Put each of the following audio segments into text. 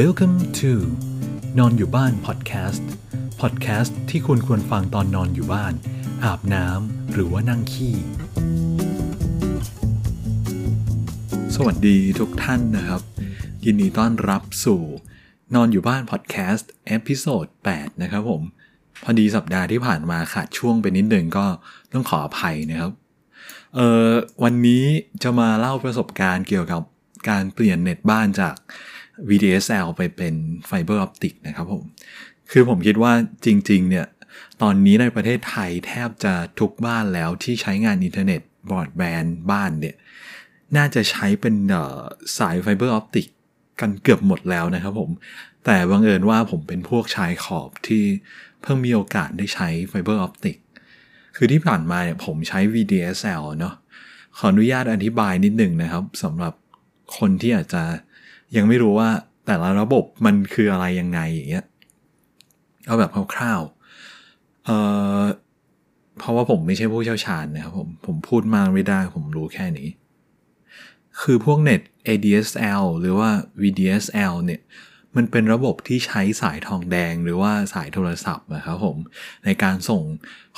Welcome to นอนอยู่บ้านพอดแคสต์พอดแคสต์ที่คุณควรฟังตอนนอนอยู่บ้าน อาบน้ำหรือว่านั่งขี้ สวัสดีทุกท่านนะครับ ยินดีต้อนรับสู่ นอนอยู่บ้านพอดแคสต์ episode 8นะครับผม พอดีสัปดาห์ที่ผ่านมาขาดช่วงไปนิดนึงก็ต้องขออภัยนะครับเออวันนี้จะมาเล่าประสบการณ์เกี่ยวกับการเปลี่ยนเน็ตบ้านจาก VDSL ไปเป็นไฟเบอร์ออปติกนะครับผม คือผมคิดว่าจริง ๆ เนี่ย ตอนนี้ในประเทศไทยแทบจะทุกบ้านแล้วที่ใช้งานอินเทอร์เน็ตบรอดแบนด์บ้านเนี่ย น่าจะใช้เป็นสายไฟเบอร์ออปติกกันเกือบหมดแล้วนะครับผม แต่บังเอิญว่าผมเป็นพวกชายขอบที่เพิ่งมีโอกาสได้ใช้ไฟเบอร์ออปติกคือที่ผ่านมาเนี่ยผมใช้ VDSL เนาะขออนุญาตอธิบายนิดหนึ่งนะครับสำหรับคนที่อาจจะ ยังไม่รู้ว่าแต่ละระบบมันคืออะไรยังไงอย่างเงี้ยเอาแบบคร่าวๆเอ่อเพราะว่าผมไม่ใช่ผู้เชี่ยวชาญนะครับผมผมพูดมากไม่ได้ผมรู้แค่นี้ คือพวกเน็ต ADSL หรือว่า VDSL เนี่ยมันเป็นระบบที่ใช้สายทองแดงหรือว่าสายโทรศัพท์นะครับผม ในการส่ง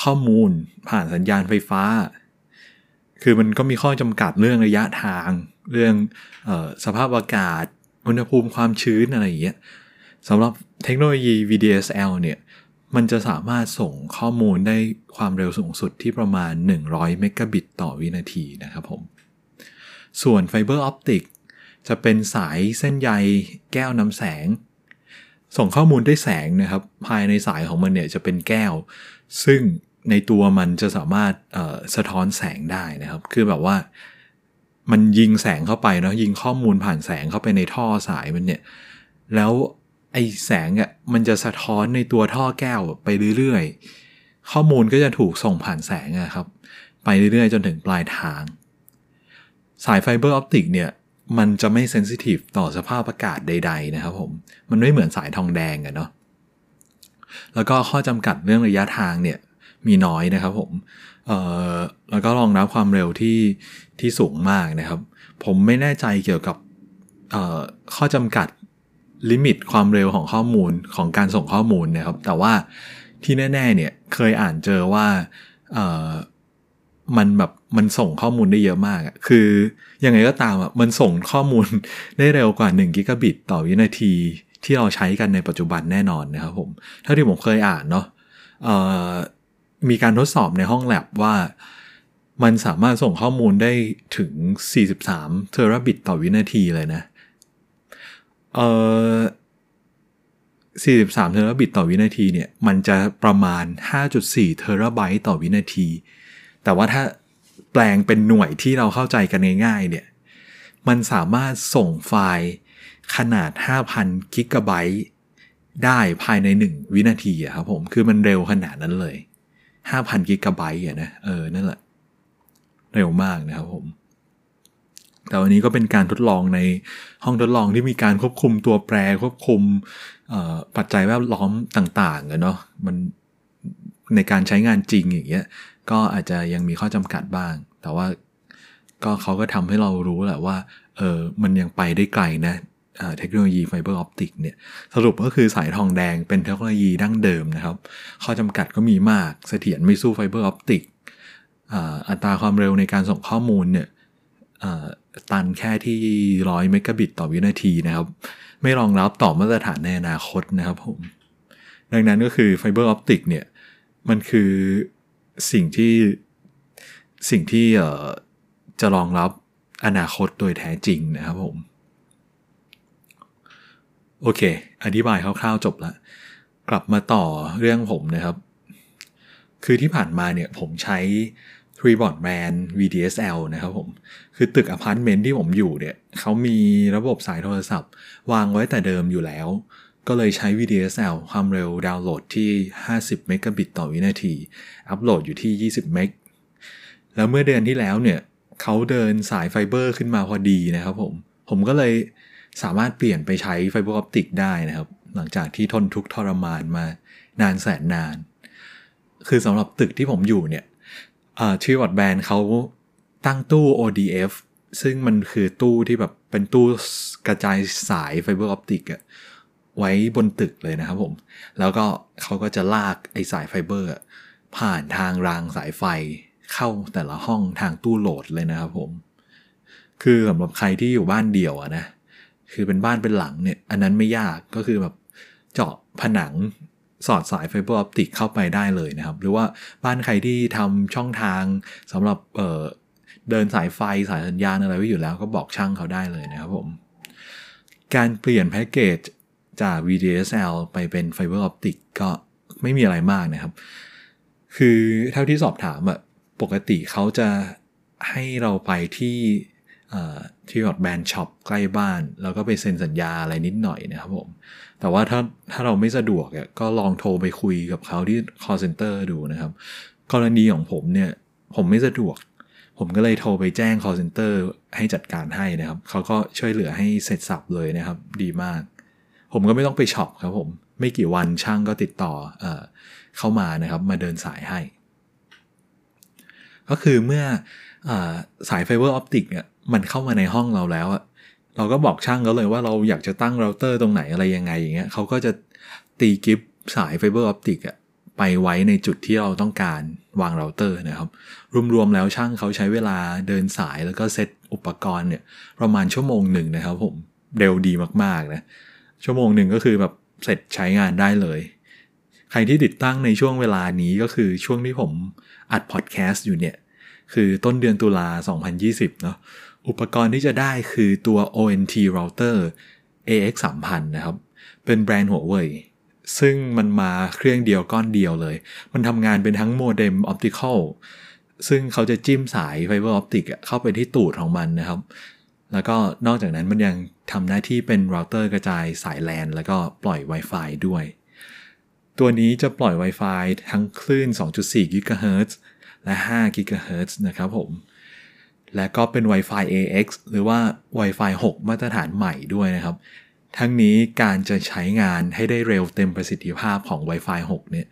ข้อมูลผ่านสัญญาณไฟฟ้า คือมันก็มีข้อจำกัดเรื่องระยะทาง เรื่องออสภาพอากาศ อุณหภูมิความชื้นอะไรอย่างเงี้ยสำหรับเทคโนโลยี VDSL เนี่ยมันจะสามารถส่งข้อมูลได้ความเร็วสูงสุดที่ประมาณ 100 เมกะบิตต่อวินาทีนะครับผม ส่วนไฟเบอร์ออปติกจะเป็นสายเส้นใยแก้วนำแสง ส่งข้อมูลด้วยแสงนะครับ ภายในสายของมันเนี่ยจะเป็นแก้ว ซึ่งในตัวมันจะสามารถสะท้อนแสงได้นะครับ คือแบบว่า มันยิงแสงเข้าไปเนาะยิงข้อมูลผ่านแสงเข้าไปในท่อสายมันเนี่ย แล้วไอ้แสงอะมันจะสะท้อนในตัวท่อแก้วไปเรื่อยๆ ข้อมูลก็จะถูกส่งผ่านแสงอะครับ ไปเรื่อยๆ จนถึงปลายทาง สายไฟเบอร์ออปติกเนี่ย มันจะไม่เซนซิทีฟต่อสภาพอากาศใด ๆ นะครับผม มันไม่เหมือนสายทองแดงอะเนาะแล้วก็ข้อจำกัดเรื่องระยะทางเนี่ยมีน้อยนะครับผม แล้วก็รองรับความเร็วที่ที่สูงมากนะครับ ผมไม่แน่ใจเกี่ยวกับข้อจำกัดลิมิตความเร็วของข้อมูลของการส่งข้อมูลนะครับ แต่ว่าที่แน่ๆเนี่ยเคยอ่านเจอว่ามันแบบมันส่งข้อมูลได้เยอะมากคือยังไงก็ตามอะมันส่งข้อมูลได้เร็วกว่า1กิกะบิตต่อวินาทีที่เราใช้กันในปัจจุบันแน่นอนนะครับผม เท่าที่ผมเคยอ่านเนาะ มีการทดสอบในห้องแลบว่า มันสามารถส่งข้อมูลได้ถึง 43 เทราบิตต่อวินาทีเลยนะ เอ่อ 43 เทราบิตต่อวินาทีเนี่ย มันจะประมาณ 5.4 เทราไบต์ต่อวินาที แต่ว่าถ้าแปลงเป็นหน่วยที่เราเข้าใจกันง่ายๆเนี่ย มันสามารถส่งไฟล์ขนาด 5,000 กิกะไบต์ได้ภายใน 1 วินาทีอะครับผม คือมันเร็วขนาดนั้นเลย 5,000กิกะไบต์อะนะ เออ นั่นแหละ เร็วมากนะครับผม แต่วันนี้ก็เป็นการทดลองในห้องทดลองที่มีการควบคุมตัวแปรควบคุมปัจจัยแวดล้อมต่างๆเนาะมันในการใช้งานจริงอย่างเงี้ย ก็อาจจะยังมีข้อจำกัดบ้าง แต่ว่าก็เขาก็ทำให้เรารู้แหละว่า เออ มันยังไปได้ไกลนะ เทคโนโลยีไฟเบอร์ออปติกเนี่ยสรุปก็คือสายทองแดงเป็นเทคโนโลยีดั้งเดิมนะครับ ข้อจำกัดก็มีมากเสถียรไม่สู้ไฟเบอร์ออปติกอัตราความเร็วในการส่งข้อมูลเนี่ยตันแค่ที่ร้อยเมกะบิตต่อวินาทีนะครับ ไม่รองรับต่อมาตรฐานในอนาคตนะครับผม ดังนั้นก็คือไฟเบอร์ออปติกเนี่ย มันคือสิ่งที่สิ่งที่จะรองรับอนาคตโดยแท้จริงนะครับผม โอเค อธิบายคร่าวๆจบละ กลับมาต่อเรื่องผมนะครับ คือที่ผ่านมาเนี่ยผมใช้Three Broadband VDSL นะครับผม คือตึกอพาร์ตเมนต์ที่ผมอยู่เนี่ยเขามีระบบสายโทรศัพท์ วางไว้แต่เดิมอยู่แล้ว ก็เลยใช้ VDSL ความเร็วดาวน์โหลดที่ 50 เมกะบิตต่อวินาที อัปโหลดอยู่ที่ 20 เมก แล้วเมื่อเดือนที่แล้วเนี่ยเขาเดินสายไฟเบอร์ขึ้นมาพอดีนะครับผม ผมก็เลย สามารถเปลี่ยนไปใช้ไฟเบอร์ออปติกได้นะครับ หลังจากที่ทนทุกข์ทรมานมานานแสนนาน คือสำหรับตึกที่ผมอยู่เนี่ย Three Broadband เขาตั้งตู้ ODF ซึ่งมันคือตู้ที่แบบเป็นตู้กระจายสายไฟเบอร์ออปติกอะไว้บนตึกเลยนะครับผม แล้วก็เขาก็จะลากไอสายไฟเบอร์ ผ่านทางรางสายไฟเข้าแต่ละห้องทางตู้โหลดเลยนะครับผม คือสำหรับใครที่อยู่บ้านเดี่ยวอะนะ คือเป็นบ้านเป็นหลังเนี่ย อันนั้นไม่ยากก็คือแบบเจาะผนังสอดสายไฟเบอร์ออปติกเข้าไปได้เลยนะครับ หรือว่าบ้านใครที่ทำช่องทางสำหรับเดินสายไฟสายสัญญาณอะไรไว้อยู่แล้วก็บอกช่างเขาได้เลยนะครับผม การเปลี่ยนแพ็กเกจจาก VDSL ไปเป็นไฟเบอร์ออปติกก็ไม่มีอะไรมากนะครับ คือเท่าที่สอบถามอะปกติเขาจะให้เราไปที่ ที่บอดแบนช็อปใกล้บ้าน แล้วก็ไปเซ็นสัญญาอะไรนิดหน่อยนะครับผม แต่ว่าถ้าถ้าเราไม่สะดวกก็ลองโทรไปคุยกับเขาที่ call center ดูนะครับ กรณีของผมเนี่ย ผมไม่สะดวก ผมก็เลยโทรไปแจ้ง call center ให้จัดการให้นะครับ เขาก็ช่วยเหลือให้เสร็จสับเลยนะครับ ดีมาก ผมก็ไม่ต้องไปช็อปครับผม ไม่กี่วันช่างก็ติดต่อเอเข้ามานะครับ มาเดินสายให้ ก็คือเมื่ออสายไฟเบอร์ออปติกเนี่ยมันเข้ามาในห้องเราแล้วอะเราก็บอกช่างเขาเลยว่าเราอยากจะตั้งเราเตอร์ตรงไหนอะไรยังไงอย่างเงี้ยเขาก็จะตีกิ๊บสายไฟเบอร์ออปติกอะไปไว้ในจุดที่เราต้องการวางเราเตอร์นะครับ รวมๆแล้วช่างเขาใช้เวลาเดินสายแล้วก็เซตอุปกรณ์เนี่ยประมาณชั่วโมงหนึ่งนะครับผมเร็วดีมากๆนะชั่วโมงหนึ่งก็คือแบบเสร็จใช้งานได้เลย รที่ติดตั้งในช่วงเวลานี้ก็คือช่วงที่ผมอัดพอดแคสต์อยู่เนี่ย คือต้นเดือนตุลา 2020 เนาะอุปกรณ์ที่จะได้คือตัว ONT router AX 3000นะครับ เป็นแบรนด์หัวเว่ยซึ่งมันมาเครื่องเดียวก้อนเดียวเลย มันทำงานเป็นทั้งโมเด็ม optical ซึ่งเขาจะจิ้มสายไฟเบอร์ออปติกเข้าไปที่ตูดของมันนะครับ แล้วก็นอกจากนั้นมันยังทำหน้าที่เป็นเราเตอร์กระจายสายแลนแล้วก็ปล่อย Wi-Fi ด้วย ตัวนี้จะปล่อย Wi-Fi ทั้งคลื่น 2.4 GHz และ 5 GHz นะครับผม และก็เป็น Wi-Fi AX หรือว่า Wi-Fi 6 มาตรฐานใหม่ด้วยนะครับ ทั้งนี้การจะใช้งานให้ได้เร็วเต็มประสิทธิภาพของ Wi-Fi 6 เนี่ย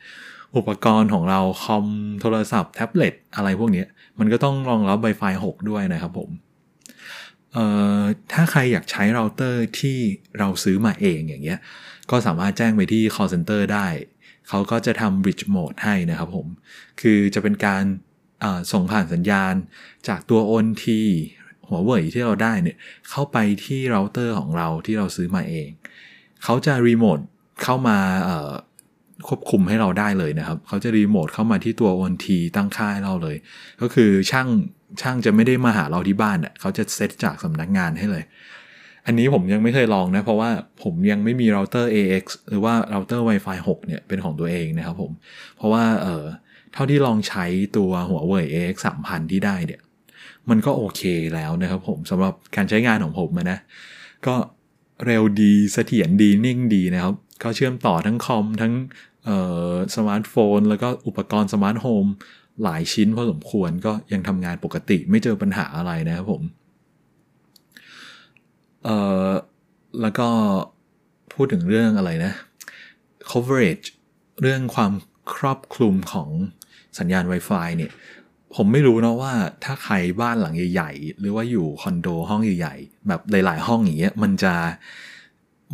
อุปกรณ์ของเราคอมโทรศัพท์ แท็บเล็ต อะไรพวกนี้ มันก็ต้องรองรับ Wi-Fi 6 ด้วยนะครับผมถ้าใครอยากใช้เราเตอร์ที่เราซื้อมาเองอย่างเงี้ย ก็สามารถแจ้งไปที่ call center ได้ เขาก็จะทำ bridge mode ให้นะครับผม คือจะเป็นการส่งผ่านสัญญาณจากตัว ONT หัวเว่ยที่เราได้เนี่ย เข้าไปที่เราเตอร์ของเราที่เราซื้อมาเอง เขาจะรีโมทเข้ามาควบคุมให้เราได้เลยนะครับ เขาจะรีโมทเข้ามาที่ตัว ONT ตั้งค่าให้เราเลย ก็คือช่างช่างจะไม่ได้มาหาเราที่บ้านเน่ยเขาจะเซตจากสำนักงานให้เลย อันนี้ผมยังไม่เคยลองนะ เพราะว่าผมยังไม่มีเราเตอร์ AX หรือว่าเราเตอร์ Wi-Fi 6 เนี่ย เป็นของตัวเองนะครับผม เพราะว่าเออเท่าที่ลองใช้ตัวหัวเว่ย AX 3000 ที่ได้เนี่ย มันก็โอเคแล้วนะครับผมสำหรับการใช้งานของผมนะ ก็เร็วดีเสถียรดีนิ่งดีนะครับ ก็เชื่อมต่อทั้งคอมทั้งสมาร์ทโฟน แล้วก็อุปกรณ์สมาร์ทโฮมหลายชิ้นพอสมควรก็ยังทำงานปกติไม่เจอปัญหาอะไรนะครับผม เอ่อแล้วก็พูดถึงเรื่องอะไรนะ coverage เรื่องความครอบคลุมของสัญญาณ Wi-Fi เนี่ย ผมไม่รู้นะว่าถ้าใครบ้านหลังใหญ่ ๆ หรือว่าอยู่คอนโดห้องใหญ่ๆ แบบหลาย ๆ ห้องอย่างเงี้ยมันจะ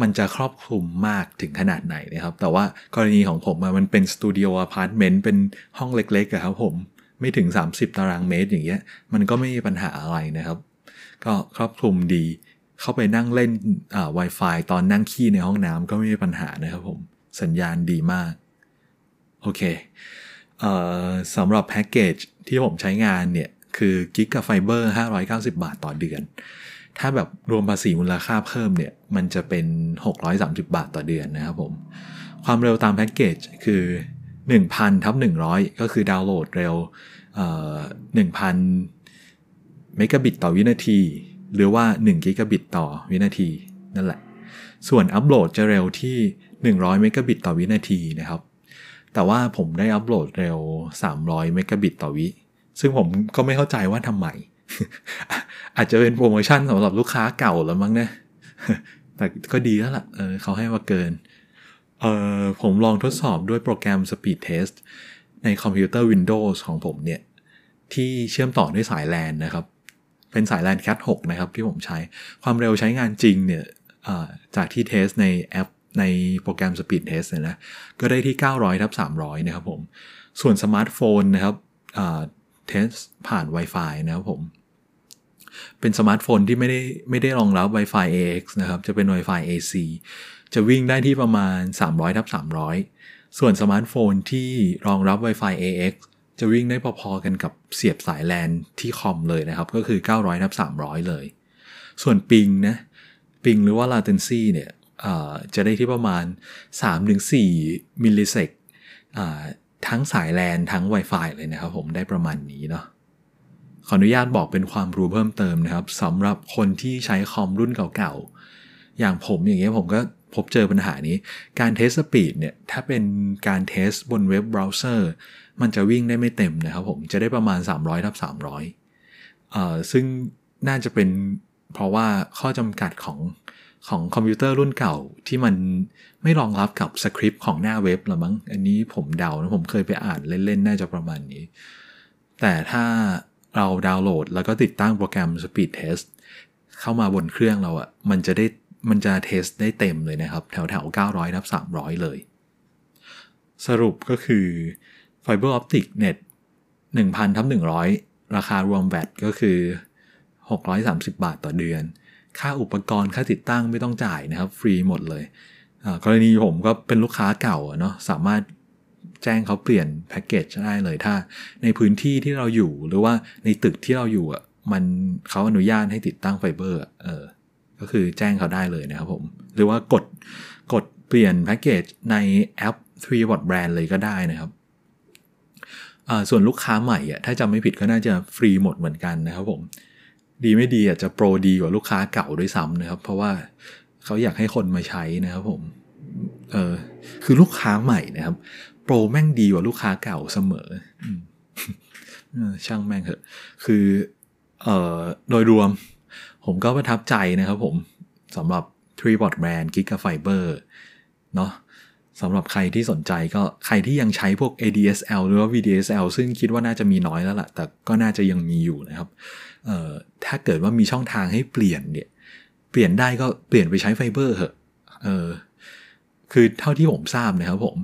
มันจะครอบคลุมมากถึงขนาดไหนนะครับ แต่ว่ากรณีของผมมันเป็นสตูดิโออพาร์ตเมนต์เป็นห้องเล็กๆครับผมไม่ถึง 30 ตารางเมตรอย่างเงี้ย มันก็ไม่มีปัญหาอะไรนะครับ ก็ครอบคลุมดี เข้าไปนั่งเล่นอ่า Wi-Fi ตอนนั่งขี้ในห้องน้ำก็ไม่มีปัญหานะครับผม สัญญาณดีมาก โอเคเอ่อสำหรับแพ็กเกจที่ผมใช้งานเนี่ย คือ GIGA Fiber 590 บาทต่อเดือน ถ้าแบบรวมภาษีมูลค่าเพิ่มเนี่ย มันจะเป็น 630 บาทต่อเดือนนะครับผม ความเร็วตามแพ็กเกจคือ 1,000ทับ100 ก็คือดาวน์โหลดเร็ว 1,000 เมกะบิตต่อวินาที หรือว่า1กิกะบิตต่อวินาทีนั่นแหละ ส่วนอัปโหลดจะเร็วที่ 100เมกะบิตต่อวินาทีนะครับ แต่ว่าผมได้อัปโหลดเร็ว 300เมกะบิตต่อวิ ซึ่งผมก็ไม่เข้าใจว่าทำไม อาจจะเป็นโปรโมชั่นสำหรับลูกค้าเก่าแล้วมั้งนะ แต่ก็ดีแล้วล่ะเออเขาให้มาเกิน เออผมลองทดสอบด้วยโปรแกรม Speed Test ในคอมพิวเตอร์ Windows ของผมเนี่ย ที่เชื่อมต่อด้วยสายแลนนะครับ เป็นสาย LAN Cat 6 นะครับ ที่ผมใช้ความเร็วใช้งานจริงเนี่ยจากที่ test ในแอปในโปรแกรม Speed Test เนี่ยนะ ก็ได้ที่ 900ทับ300 นะครับผม ส่วนสมาร์ทโฟนนะครับ test ผ่าน Wi-Fi นะครับผม เป็นสมาร์ทโฟนที่ไม่ได้ไม่ได้รองรับ Wi-Fi AX นะครับ จะเป็น Wi-Fi AC จะวิ่งได้ที่ประมาณ 300ทับ300 ส่วนสมาร์ทโฟนที่รองรับ Wi-Fi AX จะวิ่งได้พอๆกันกับเสียบสายแลนที่คอมเลยนะครับ ก็คือ 900ทับ300 เลย ส่วน ping นะ ping หรือว่า latency เนี่ยจะได้ที่ประมาณ 3-4 millisec ทั้งสายแลนทั้ง Wi-Fi เลยนะครับผมได้ประมาณนี้เนาะขออนุญาตบอกเป็นความรู้เพิ่มเติมนะครับสำหรับคนที่ใช้คอมรุ่นเก่าๆ อย่างผมอย่างเงี้ยผมก็ พบเจอปัญหานี้ การ test speed เนี่ย ถ้าเป็นการ test บนเว็บเบราว์เซอร์มันจะวิ่งได้ไม่เต็มนะครับผม จะได้ประมาณ 300ทับ300เอ่อซึ่งน่าจะเป็นเพราะว่าข้อจำกัดของของคอมพิวเตอร์รุ่นเก่าที่มันไม่รองรับกับสคริปต์ของหน้าเว็บหรอมั้ง อันนี้ผมเดานะผมเคยไปอ่านเล่นๆ น่าจะประมาณนี้ แต่ถ้าเราดาวน์โหลดแล้วก็ติดตั้งโปรแกรม Speed Test เข้ามาบนเครื่องเราอะมันจะได้ มันจะเทสได้เต็มเลยนะครับ แถวแถว900ทับ300 เลย สรุปก็คือ Fiber Optic Net 1,000ทับ100 ราคารวมแบตก็คือ 630 บาทต่อเดือน ค่าอุปกรณ์ค่าติดตั้งไม่ต้องจ่ายนะครับ ฟรีหมดเลย กรณีผมก็เป็นลูกค้าเก่าเนาะสามารถแจ้งเขาเปลี่ยนแพ็กเกจได้เลยถ้า ในพื้นที่ที่เราอยู่หรือว่าในตึกที่เราอยู่อะมันเขาอนุญาตให้ติดตั้งไฟเบอร์เออ ก็คือแจ้งเขาได้เลยนะครับผม หรือว่ากดกดเปลี่ยนแพ็กเกจในแอป t r e e w a t Brand เลยก็ได้นะครับส่วนลูกค้าใหม่อะถ้าจำไม่ผิดก็น่าจะฟรีหมดเหมือนกันนะครับผม ดีไม่ดีอาจจะโปรดีกว่าลูกค้าเก่าด้วยซ้ำนะครับ เพราะว่าเขาอยากให้คนมาใช้นะครับผมเออคือลูกค้าใหม่นะครับ โปรแม่งดีกว่าลูกค้าเก่าเสมอช่างแม่งเถอะ คือเออโดยรวม ผมก็ประทับใจนะครับผมสำหรับ t r e e b o t Brand Giga Fiber เนาะสำหรับใครที่สนใจก็ใครที่ยังใช้พวก ADSL หรือว่า VDSL ซึ่งคิดว่าน่าจะมีน้อยแล้วล่ะ แต่ก็น่าจะยังมีอยู่นะครับเอ่อถ้าเกิดว่ามีช่องทางให้เปลี่ยนเนี่ย เปลี่ยนได้ก็เปลี่ยนไปใช้ไฟเบอร์เหอะเออคือเท่าที่ผมทราบนะครับผม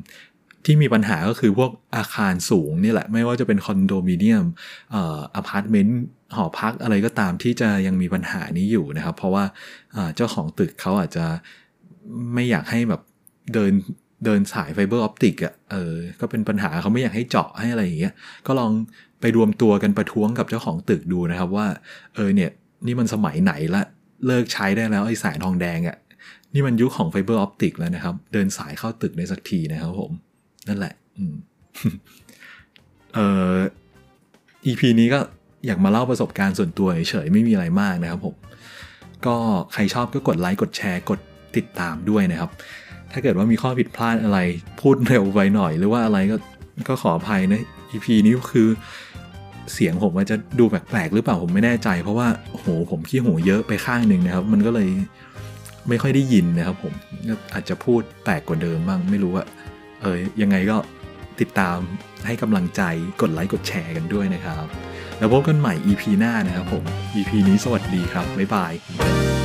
ที่มีปัญหาก็คือพวกอาคารสูงนี่แหละ ไม่ว่าจะเป็นคอนโดมิเนียมเอ่ออพาร์ตเมนต์ หอพักอะไรก็ตามที่จะยังมีปัญหานี้อยู่นะครับ เพราะว่าเจ้าของตึกเขาอาจจะไม่อยากให้แบบเดินเดินสายไฟเบอร์ออปติกอะ่ะเออก็เป็นปัญหาเขาไม่อยากให้เจาะให้อะไรอย่างเงี้ยก็ลองไปรวมตัวกันประท้วงกับเจ้าของตึกดูนะครับว่า เออเนี่ย นี่มันสมัยไหนละเลิกใช้ได้แล้วไอ้สายทองแดงอะ่ะนี่มันยุคของไฟเบอร์ออปติกแล้วนะครับ เดินสายเข้าตึกได้สักทีนะครับผม นั่นแหละ อืมเออ EP นี้ก็ อยากมาเล่าประสบการณ์ส่วนตัวเฉยๆไม่มีอะไรมากนะครับผมก็ใครชอบก็กดไลค์กดแชร์กดติดตามด้วยนะครับ ถ้าเกิดว่ามีข้อผิดพลาดอะไรพูดเร็วไปหน่อย หรือว่าอะไรก็ก็ขออภัยนะ EP นี้คือเสียงผมอาจจะดูแปลกๆหรือเปล่าผมไม่แน่ใจ เพราะว่าโหผมขี้หูเยอะไปข้างหนึ่งนะครับ มันก็เลยไม่ค่อยได้ยินนะครับ ผมอาจจะพูดแปลกกว่าเดิมบ้างไม่รู้ว่าเออยังไงก็ติดตามให้กำลังใจกดไลค์กดแชร์กันด้วยนะครับ แล้วพบกันใหม่ EP หน้านะครับผม EP นี้สวัสดีครับ บ๊ายบาย